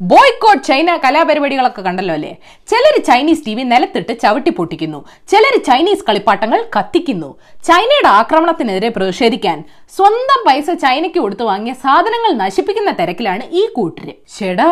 Boycott China കലാപരിപാടികളൊക്കെ കണ്ടല്ലോ അല്ലേ? ചിലർ ചൈനീസ് ടി വി നിലത്തിട്ട് ചവിട്ടി പൊട്ടിക്കുന്നു. ചിലർ ചൈനീസ് കളിപ്പാട്ടങ്ങൾ കത്തിക്കുന്നു. ചൈനയുടെ ആക്രമണത്തിനെതിരെ പ്രതിഷേധിക്കാൻ സ്വന്തം പൈസ ചൈനയ്ക്ക് കൊടുത്തു വാങ്ങിയ സാധനങ്ങൾ നശിപ്പിക്കുന്ന തിരക്കിലാണ് ഈ കൂട്ടര്. ചേടാ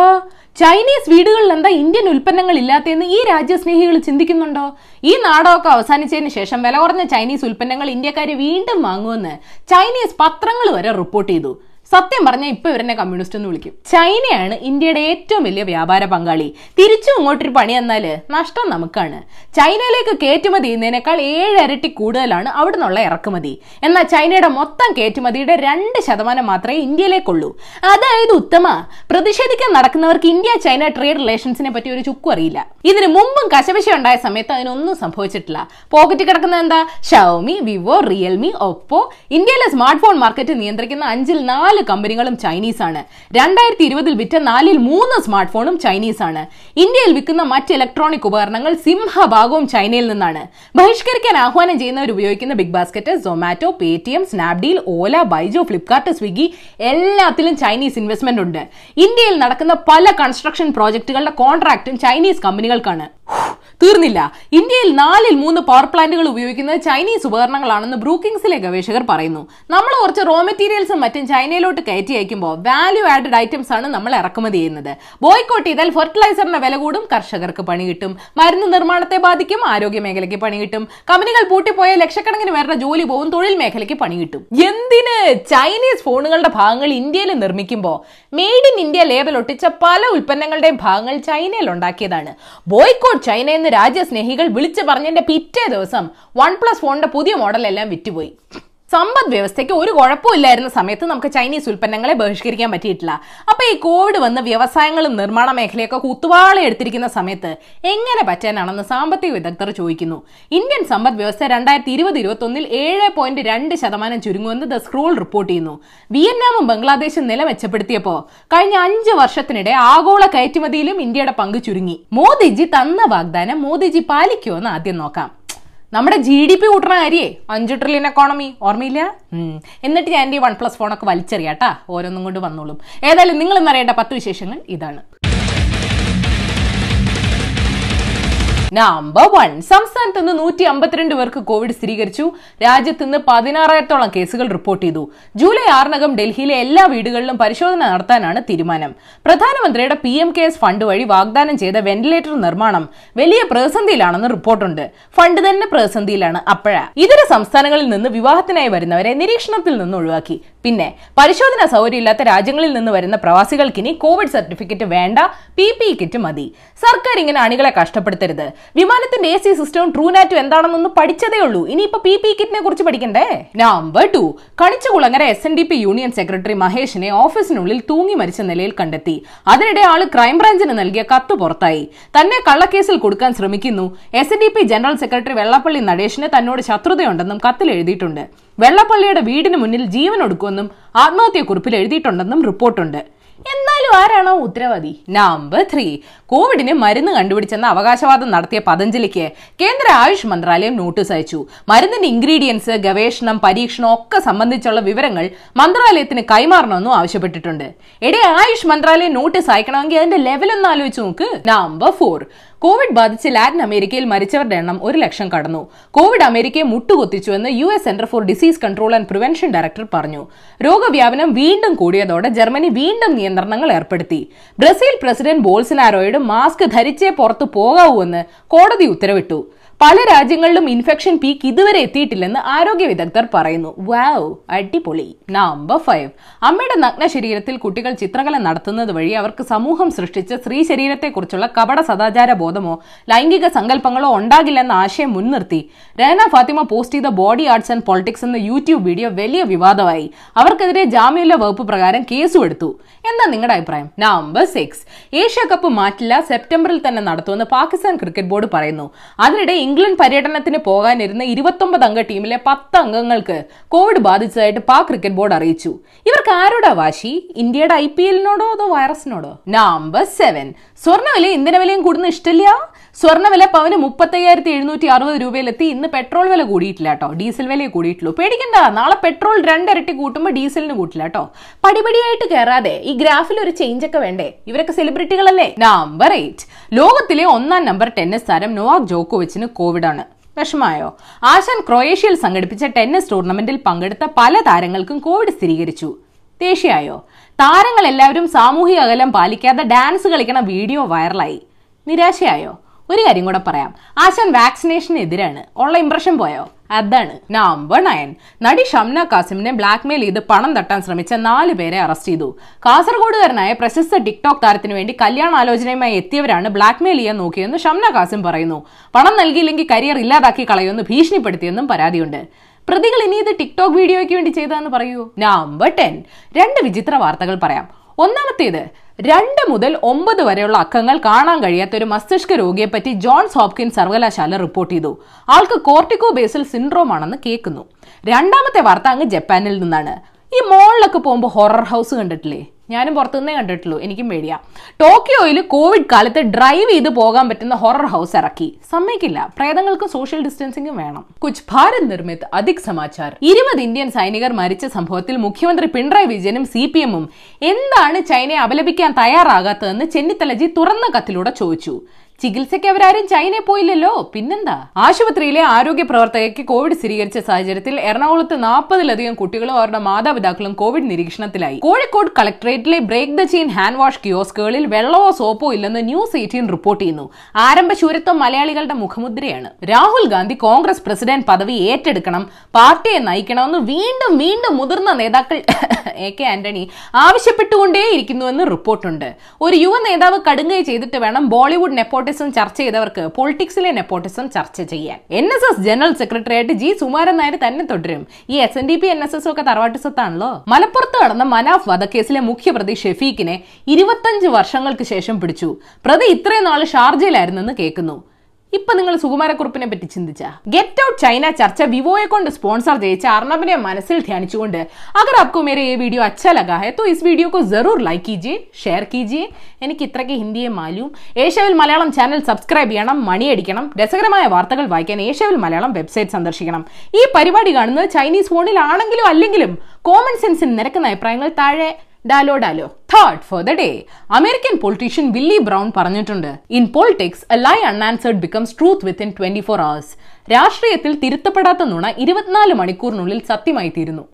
ചൈനീസ് വീടുകളിൽ എന്താ ഇന്ത്യൻ ഉൽപ്പന്നങ്ങൾ ഇല്ലാത്തതെന്ന് ഈ രാജ്യസ്നേഹികൾ ചിന്തിക്കുന്നുണ്ടോ? ഈ നാടകമൊക്കെ അവസാനിച്ചതിന് ശേഷം വില കുറഞ്ഞ ചൈനീസ് ഉൽപ്പന്നങ്ങൾ ഇന്ത്യക്കാർ വീണ്ടും വാങ്ങുമെന്ന് ചൈനീസ് പത്രങ്ങൾ വരെ റിപ്പോർട്ട് ചെയ്തു. സത്യം പറഞ്ഞാൽ ഇപ്പൊ ഇവരെന്നെ കമ്മ്യൂണിസ്റ്റ് എന്ന് വിളിക്കും. ചൈനയാണ് ഇന്ത്യയുടെ ഏറ്റവും വലിയ വ്യാപാര പങ്കാളി. തിരിച്ചും ഇങ്ങോട്ടൊരു പണി എന്നാൽ നഷ്ടം നമുക്കാണ്. ചൈനയിലേക്ക് കയറ്റുമതി ചെയ്യുന്നതിനേക്കാൾ ഏഴ് ഇരട്ടി കൂടുതലാണ് അവിടെ നിന്നുള്ള ഇറക്കുമതി. എന്നാൽ ചൈനയുടെ മൊത്തം കയറ്റുമതിയുടെ രണ്ട് ശതമാനം മാത്രമേ ഇന്ത്യയിലേക്കുള്ളൂ. അതായത് ഉത്തമ പ്രതിഷേധിക്കാൻ നടക്കുന്നവർക്ക് ഇന്ത്യ ചൈന ട്രേഡ് റിലേഷൻസിനെ പറ്റി ഒരു ചുക്കും അറിയില്ല. ഇതിന് മുമ്പും കശപശ ഉണ്ടായ സമയത്ത് അതിനൊന്നും സംഭവിച്ചിട്ടില്ല. പോക്കറ്റ് കിടക്കുന്ന എന്താ? ഷവമി വിവോ റിയൽമി ഒപ്പോ ഇന്ത്യയിലെ സ്മാർട്ട് ഫോൺ മാർക്കറ്റ് നിയന്ത്രിക്കുന്ന അഞ്ചിൽ നാല് കമ്പനികളും ചൈനീസ് ആണ് രണ്ടായിരത്തി ഇരുപതിൽ വിറ്റ നാലിൽ മൂന്ന് സ്മാർട്ട് ഫോണും ചൈനീസ് ആണ് ഇന്ത്യയിൽ വിൽക്കുന്ന മറ്റ് ഇലക്ട്രോണിക് ഉപകരണങ്ങൾ സിംഹഭാഗവും ചൈനയിൽ നിന്നാണ്. ബഹിഷ്കരിക്കാൻ ആഹ്വാനം ചെയ്യുന്നവർ ഉപയോഗിക്കുന്ന big basket Zomato Paytm Snapdeal Ola Byju's Flipkart Swiggy എല്ലാത്തിലും ചൈനീസ് ഇൻവെസ്റ്റ്മെന്റ് ഉണ്ട്. ഇന്ത്യയിൽ നടക്കുന്ന പല കൺസ്ട്രക്ഷൻ പ്രോജക്റ്റുകളുടെ കോൺട്രാക്റ്റും ചൈനീസ് കമ്പനികൾക്കാണ്. തീർന്നില്ല. ഇന്ത്യയിൽ നാലിൽ മൂന്ന് പവർ പ്ലാന്റുകൾ ഉപയോഗിക്കുന്നത് ചൈനീസ് ഉപകരണങ്ങളാണെന്ന് ബ്രൂക്കിംഗ്സിലെ ഗവേഷകർ പറയുന്നു. നമ്മൾ കുറച്ച് റോ മെറ്റീരിയൽസും മറ്റും ചൈനയിലോട്ട് കയറ്റി അയക്കുമ്പോൾ വാല്യൂ ആഡഡ് ഐറ്റംസ് ആണ് നമ്മൾ ഇറക്കുമതി ചെയ്യുന്നത്. ബോയ്ക്കോട്ട് ചെയ്താൽ ഫെർട്ടിലൈസറിന്റെ വില കൂടും കർഷകർക്ക് പണി കിട്ടും. മരുന്ന് നിർമ്മാണത്തെ ബാധിക്കും ആരോഗ്യ മേഖലയ്ക്ക് പണി കിട്ടും. കമ്പനികൾ പൂട്ടിപ്പോയ ലക്ഷക്കണക്കിന് പേരുടെ ജോലി പോകും തൊഴിൽ മേഖലയ്ക്ക് പണി കിട്ടും. എന്തിന് ചൈനീസ് ഫോണുകളുടെ ഭാഗങ്ങൾ ഇന്ത്യയിൽ നിർമ്മിക്കുമ്പോൾ മെയ്ഡ് ഇൻ ഇന്ത്യ ലേബൽ ഒട്ടിച്ച പല ഉൽപ്പന്നങ്ങളുടെയും ഭാഗങ്ങൾ ചൈനയിൽ ഉണ്ടാക്കിയതാണ്. ബോയ്ക്കോട്ട് ചൈന രാജ്യസ്നേഹികൾ വിളിച്ചു പറഞ്ഞതിന്റെ പിറ്റേ ദിവസം വൺ പ്ലസ് ഫോണിന്റെ പുതിയ മോഡലെല്ലാം വിറ്റുപോയി. സമ്പദ് വ്യവസ്ഥയ്ക്ക് ഒരു കുഴപ്പമില്ലായിരുന്ന സമയത്ത് നമുക്ക് ചൈനീസ് ഉൽപ്പന്നങ്ങളെ ബഹിഷ്കരിക്കാൻ പറ്റിയിട്ടില്ല. അപ്പൊ ഈ കോവിഡ് വന്ന് വ്യവസായങ്ങളും നിർമ്മാണ മേഖലയൊക്കെ കുത്തുവാള എടുത്തിരിക്കുന്ന സമയത്ത് എങ്ങനെ പറ്റാനാണെന്ന് സാമ്പത്തിക വിദഗ്ധർ ചോദിക്കുന്നു. ഇന്ത്യൻ സമ്പദ് വ്യവസ്ഥ രണ്ടായിരത്തി ഇരുപത് ഇരുപത്തൊന്നിൽ ഏഴ് പോയിന്റ് രണ്ട് ശതമാനം ചുരുങ്ങുമെന്ന് ദ സ്ക്രോൾ റിപ്പോർട്ട് ചെയ്യുന്നു. വിയറ്റ്നാമും ബംഗ്ലാദേശും നില മെച്ചപ്പെടുത്തിയപ്പോ കഴിഞ്ഞ അഞ്ച് വർഷത്തിനിടെ ആഗോള കയറ്റുമതിയിലും ഇന്ത്യയുടെ പങ്ക് ചുരുങ്ങി. മോദിജി തന്ന വാഗ്ദാനം മോദിജി പാലിക്കുമോ എന്ന് ആദ്യം നോക്കാം. നമ്മുടെ ജി ഡി പി കൂട്ടണ കാര്യേ അഞ്ച് ട്രില്യൺ എക്കോണമി ഓർമ്മയില്ല. എന്നിട്ട് ഞാൻ എന്റെ ഈ വൺ പ്ലസ് ഫോണൊക്കെ വലിച്ചെറിയാട്ടാ ഓരോന്നും കൊണ്ട് വന്നോളും. ഏതായാലും നിങ്ങൾ ഇന്നറിയേണ്ട പത്ത് വിശേഷങ്ങൾ ഇതാണ്. നമ്പർ വൺ സംസ്ഥാനത്ത് നിന്ന് നൂറ്റി അമ്പത്തിരണ്ട് പേർക്ക് കോവിഡ് സ്ഥിരീകരിച്ചു. രാജ്യത്ത് നിന്ന് പതിനാറായിരത്തോളം കേസുകൾ റിപ്പോർട്ട് ചെയ്തു. ജൂലൈ ആറിനകം ഡൽഹിയിലെ എല്ലാ വീടുകളിലും പരിശോധന നടത്താനാണ് തീരുമാനം. പ്രധാനമന്ത്രിയുടെ പി എം കെയർസ് ഫണ്ട് വഴി വാഗ്ദാനം ചെയ്ത വെന്റിലേറ്റർ നിർമ്മാണം വലിയ പ്രതിസന്ധിയിലാണെന്ന് റിപ്പോർട്ടുണ്ട്. ഫണ്ട് തന്നെ പ്രതിസന്ധിയിലാണ് അപ്പോഴാ. ഇതര സംസ്ഥാനങ്ങളിൽ നിന്ന് വിവാഹത്തിനായി വരുന്നവരെ നിരീക്ഷണത്തിൽ നിന്ന് ഒഴിവാക്കി. പിന്നെ പരിശോധന സൗകര്യമില്ലാത്ത രാജ്യങ്ങളിൽ നിന്ന് വരുന്ന പ്രവാസികൾക്കിനി കോവിഡ് സർട്ടിഫിക്കറ്റ് വേണ്ട പി പി കിറ്റ് മതി. സർക്കാർ ഇങ്ങനെ അണികളെ കഷ്ടപ്പെടുത്തരുത്. വിമാനത്തിന്റെ എ സി സിസ്റ്റവും ട്രൂനാറ്റും എന്താണെന്നൊന്ന് പഠിച്ചതേ ഉള്ളൂ. ഇനിയിപ്പോ പി പി കിറ്റിനെ കുറിച്ച് പഠിക്കണ്ടേ? Number two Kanichukulangara S N D P union secretary മഹേഷിനെ ഓഫീസിനുള്ളിൽ തൂങ്ങി മരിച്ച നിലയിൽ കണ്ടെത്തി. അതിനിടെ ആൾ ക്രൈംബ്രാഞ്ചിന് നൽകിയ കത്ത് പുറത്തായി. തന്നെ കള്ളക്കേസിൽ കൊടുക്കാൻ ശ്രമിക്കുന്നു. S D P general secretary Vellappally നടേശിന് തന്നോട് ശത്രുതയുണ്ടെന്നും കത്തിൽ എഴുതിയിട്ടുണ്ട്. വെള്ളപ്പള്ളിയുടെ വീടിന് മുന്നിൽ ജീവൻ ഒടുക്കുമെന്നും ആത്മഹത്യക്കുറിപ്പിൽ എഴുതിയിട്ടുണ്ടെന്നും റിപ്പോർട്ടുണ്ട്. എന്നാലും ആരാണോ ഉത്തരവാദി? നമ്പർ ത്രീ കോവിഡിന് മരുന്ന് കണ്ടുപിടിച്ചെന്ന അവകാശവാദം നടത്തിയ പതഞ്ജലിക്ക് കേന്ദ്ര ആയുഷ് മന്ത്രാലയം നോട്ടീസ് അയച്ചു. മരുന്നിന്റെ ഇൻഗ്രീഡിയൻസ് ഗവേഷണം പരീക്ഷണം ഒക്കെ സംബന്ധിച്ചുള്ള വിവരങ്ങൾ മന്ത്രാലയത്തിന് കൈമാറണമെന്നും ആവശ്യപ്പെട്ടിട്ടുണ്ട്. എടേ ആയുഷ് മന്ത്രാലയം നോട്ടീസ് അയക്കണമെങ്കിൽ അതിന്റെ ലെവൽ ഒന്ന് ആലോചിച്ച് നോക്ക്. നമ്പർ ഫോർ കോവിഡ് ബാധിച്ച് ലാറ്റിൻ അമേരിക്കയിൽ മരിച്ചവരുടെ എണ്ണം ഒരു ലക്ഷം കടന്നു. കോവിഡ് അമേരിക്കയെ മുട്ടുകൊത്തിച്ചുവെന്ന് U S centre for disease control and prevention director പറഞ്ഞു. രോഗവ്യാപനം വീണ്ടും കൂടിയതോടെ ജർമ്മനി വീണ്ടും നിയന്ത്രണങ്ങൾ ഏർപ്പെടുത്തി. ബ്രസീൽ പ്രസിഡന്റ് ബോൾസനാരോയുടെ മാസ്ക് ധരിച്ചേ പുറത്തു പോകാവൂ എന്ന് കോടതി ഉത്തരവിട്ടു. പല രാജ്യങ്ങളിലും ഇൻഫെക്ഷൻ പീക്ക് ഇതുവരെ എത്തിയിട്ടില്ലെന്ന് ആരോഗ്യ വിദഗ്ധർ പറയുന്നു. വാവ് അടിപൊളി. നമ്പർ ഫൈവ് അമ്മയുടെ നഗ്ന ശരീരത്തിൽ കുട്ടികൾ ചിത്രകല നടത്തുന്നത് വഴി അവർക്ക് സമൂഹം സൃഷ്ടിച്ച സ്ത്രീ ശരീരത്തെക്കുറിച്ചുള്ള കപട സദാചാര ബോധമോ ലൈംഗിക സങ്കല്പങ്ങളോ ഉണ്ടാകില്ലെന്ന ആശയം മുൻനിർത്തി. രഹന ഫാത്തിമ പോസ്റ്റ് ചെയ്ത ബോഡി ആർട്സ് ആൻഡ് പൊളിറ്റിക്സ് എന്ന യൂട്യൂബ് വീഡിയോ വലിയ വിവാദമായി. അവർക്കെതിരെ ജാമ്യമില്ല വകുപ്പ് പ്രകാരം കേസും എടുത്തു. എന്താ നിങ്ങളുടെ അഭിപ്രായം? നമ്പർ സിക്സ് ഏഷ്യ കപ്പ് മാറ്റില്ല സെപ്റ്റംബറിൽ തന്നെ നടത്തുമെന്ന് പാകിസ്ഥാൻ ക്രിക്കറ്റ് ബോർഡ് പറയുന്നു. അതിനിടെ ഇംഗ്ലണ്ട് പര്യടനത്തിന് പോകാനിരുന്ന ഇരുപത്തൊമ്പത് അംഗ ടീമിലെ പത്ത് അംഗങ്ങൾക്ക് കോവിഡ് ബാധിച്ചതായിട്ട് പാക് ക്രിക്കറ്റ് ബോർഡ് അറിയിച്ചു. ഇവർക്ക് ആരോടാ വാശി? ഇന്ത്യയുടെ ഐ പി എല്ലിനോടോ അതോ വൈറസിനോടോ? നമ്പർ സെവൻ സ്വർണവില ഇന്ധനവിലയും കൂടുന്ന ഇഷ്ടമില്ല? സ്വർണവില പവന് മുപ്പത്തയ്യായിരത്തി എഴുന്നൂറ്റി അറുപത് രൂപയിലെത്തി. ഇന്ന് പെട്രോൾ വില കൂടിയിട്ടില്ല കേട്ടോ. ഡീസൽ വില കൂടിയിട്ടുള്ളൂ. പേടിക്കണ്ട. നാളെ പെട്രോൾ രണ്ടിരട്ടി കൂട്ടുമ്പോൾ ഡീസലിന് കൂട്ടില്ല കേട്ടോ. പടിപടിയായിട്ട് കയറാതെ ഈ ഗ്രാഫിൽ ഒരു ചേഞ്ച് ഒക്കെ വേണ്ടേ? ഇവരൊക്കെ സെലിബ്രിറ്റികളല്ലേ നമ്പർ എയ്റ്റ് ലോകത്തിലെ ഒന്നാം നമ്പർ ടെന്നീസ് താരം നോവാക് ജോക്കോവിച്ചിന് കോവിഡ് ആണ് വിഷമായോ? ആശാൻ ക്രൊയേഷ്യയിൽ സംഘടിപ്പിച്ച ടെന്നീസ് ടൂർണമെന്റിൽ പങ്കെടുത്ത പല താരങ്ങൾക്കും കോവിഡ് സ്ഥിരീകരിച്ചു. ദേഷ്യായോ താരങ്ങൾ എല്ലാവരും സാമൂഹിക അകലം പാലിക്കാതെ ഡാൻസ് കളിക്കണ വീഡിയോ വൈറലായി. നിരാശയായോ? ഒരു കാര്യം കൂടെ പറയാം. ആശാൻ വാക്സിനേഷന് എതിരാണ് ഉള്ള ഇംപ്രഷൻ പോയോ? അതാണ്. നമ്പർ നയൻ നടി ഷംന കാസിമിനെ ബ്ലാക്ക്മെയിൽ ചെയ്ത് പണം തട്ടാൻ ശ്രമിച്ച നാല് പേരെ അറസ്റ്റ് ചെയ്തു. കാസർഗോഡുകാരനായ പ്രശസ്ത ടിക്ടോക്ക് താരത്തിന് വേണ്ടി കല്യാണാലോചനയുമായി എത്തിയവരാണ് ബ്ലാക്ക്മെയിൽ ചെയ്യാൻ നോക്കിയെന്ന് ഷംന കാസിം പറയുന്നു. പണം നൽകിയില്ലെങ്കിൽ കരിയർ ഇല്ലാതാക്കി കളയുമെന്ന് ഭീഷണിപ്പെടുത്തിയെന്നും പരാതിയുണ്ട്. പ്രതികൾ ഇനി ഇത് ടിക്ടോക്ക് വീഡിയോയ്ക്ക് വേണ്ടി ചെയ്തതെന്ന് പറയൂ. നമ്പർ ടെൻ രണ്ട് വിചിത്ര വാർത്തകൾ പറയാം. ഒന്നാമത്തേത് രണ്ട് മുതൽ ഒമ്പത് വരെയുള്ള അക്കങ്ങൾ കാണാൻ കഴിയാത്ത ഒരു മസ്തിഷ്ക രോഗിയെപ്പറ്റി ജോൺസ് ഹോപ്കിൻസ് സർവകലാശാല റിപ്പോർട്ട് ചെയ്തു. ആൾക്ക് കോർട്ടിക്കോ ബേസൽ സിൻഡ്രോം ആണെന്ന് കേൾക്കുന്നു. രണ്ടാമത്തെ വാർത്ത അങ്ങ് ജപ്പാനിൽ നിന്നാണ്. ഈ മോളിലൊക്കെ പോകുമ്പോൾ ഹൊറർ ഹൗസ് കണ്ടിട്ടില്ലേ? ഞാനും പുറത്തുനിന്നേ കണ്ടിട്ടുള്ളൂ. എനിക്കും പേടിയാ. ടോക്കിയോയിൽ കോവിഡ് കാലത്ത് ഡ്രൈവ് ചെയ്ത് പോകാൻ പറ്റുന്ന ഹൊറർ ഹൗസ് ഇറക്കി. സമ്മതിക്കില്ല. പ്രേതങ്ങൾക്കും സോഷ്യൽ ഡിസ്റ്റൻസിംഗും വേണം. കുച്ച് ഭാരത് നിർമ്മിത് അധിക് സമാചാർ. ഇരുപത് ഇന്ത്യൻ സൈനികർ മരിച്ച സംഭവത്തിൽ മുഖ്യമന്ത്രി പിണറായി വിജയനും സി പി എമ്മും എന്താണ് ചൈനയെ അപലപിക്കാൻ തയ്യാറാകാത്തതെന്ന് ചെന്നിത്തലജി തുറന്ന കത്തിലൂടെ ചോദിച്ചു. ചികിത്സയ്ക്ക് അവരാരും ചൈനയിൽ പോയില്ലല്ലോ. പിന്നെന്താ? ആശുപത്രിയിലെ ആരോഗ്യ പ്രവർത്തകയ്ക്ക് കോവിഡ് സ്ഥിരീകരിച്ച സാഹചര്യത്തിൽ എറണാകുളത്ത് നാൽപ്പതിലധികം കുട്ടികളും അവരുടെ മാതാപിതാക്കളും കോവിഡ് നിരീക്ഷണത്തിലായി. Kozhikode കളക്ടറേറ്റിലെ break the chain hand wash കിയോസ്കുകളിൽ വെള്ളമോ സോപ്പോ ഇല്ലെന്ന് ന്യൂസ് എയ്റ്റീൻ റിപ്പോർട്ട് ചെയ്യുന്നു. ആരംഭ ആരംഭശൂരത്വം മലയാളികളുടെ മുഖമുദ്രയാണ്. രാഹുൽ ഗാന്ധി കോൺഗ്രസ് പ്രസിഡന്റ് പദവി ഏറ്റെടുക്കണം പാർട്ടിയെ നയിക്കണമെന്ന് വീണ്ടും വീണ്ടും മുതിർന്ന നേതാക്കൾ എ കെ ആന്റണി ആവശ്യപ്പെട്ടുകൊണ്ടേയിരിക്കുന്നുവെന്ന് റിപ്പോർട്ടുണ്ട്. ഒരു യുവ നേതാവ് കടുങ്കൈ ചെയ്തിട്ട് വേണം ബോളിവുഡ് നെപ്പോട്ടിസം ചർച്ച ചെയ്തവർക്ക് പൊളിറ്റിക്സിലെ നെപ്പോട്ടിസം ചർച്ച ചെയ്യാൻ. N S S general secretary ആയിട്ട് ജി. സുമാരൻ നായർ തന്നെ തുടരും. ഈ S N D P N S S ഒക്കെ തറവാട്ട് സ്വത്താണല്ലോ? മലപ്പുറത്ത് നടന്ന മനാഫ് വധക്കേസിലെ മുഖ്യപ്രതി ഷെഫീഖിനെ ഇരുപത്തഞ്ച് വർഷങ്ങൾക്ക് ശേഷം പിടിച്ചു. പ്രതി ഇത്രയും നാൾ ഷാർജയിലായിരുന്നെന്ന് കേൾക്കുന്നു. ഇപ്പൊ നിങ്ങൾ സുകുമാരക്കുറിപ്പിനെ പറ്റി ചിന്തിച്ച ഗെറ്റ് ഔട്ട് ചൈന ചർച്ച വിവോയെ കൊണ്ട് സ്പോൺസർ ചെയ്യിച്ച അർണബിനെ മനസ്സിൽ ധ്യാനിച്ചുകൊണ്ട് अगर आपको मेरे ये वीडियो अच्छा लगा है तो इस वीडियो को जरूर लाइक कीजिए ഷെയർ कीजिए എനിക്ക് ഇത്രയ്ക്ക് ഹിന്ദിയെ മാലും ഏഷ്യവിൽ മലയാളം ചാനൽ സബ്സ്ക്രൈബ് ചെയ്യണം മണിയടിക്കണം രസകരമായ വാർത്തകൾ വായിക്കാൻ ഏഷ്യവിൽ മലയാളം വെബ്സൈറ്റ് സന്ദർശിക്കണം ഈ പരിപാടി കാണുന്നത് ചൈനീസ് ഫോണിലാണെങ്കിലും അല്ലെങ്കിലും കോമൺ സെൻസിന് നിരക്കുന്ന അഭിപ്രായങ്ങൾ താഴെ ഡാലോ ഡാലോ. Third for the day American politician Willie Brown പറഞ്ഞിട്ടുണ്ട് in politics a lie unanswered becomes truth within twenty four hours രാഷ്ട്രീയത്തിൽ തിരുത്തപ്പെടാത്ത നുണ ഇരുപത്തിനാല് മണിക്കൂറിനുള്ളിൽ സത്യമായി തീരുന്നു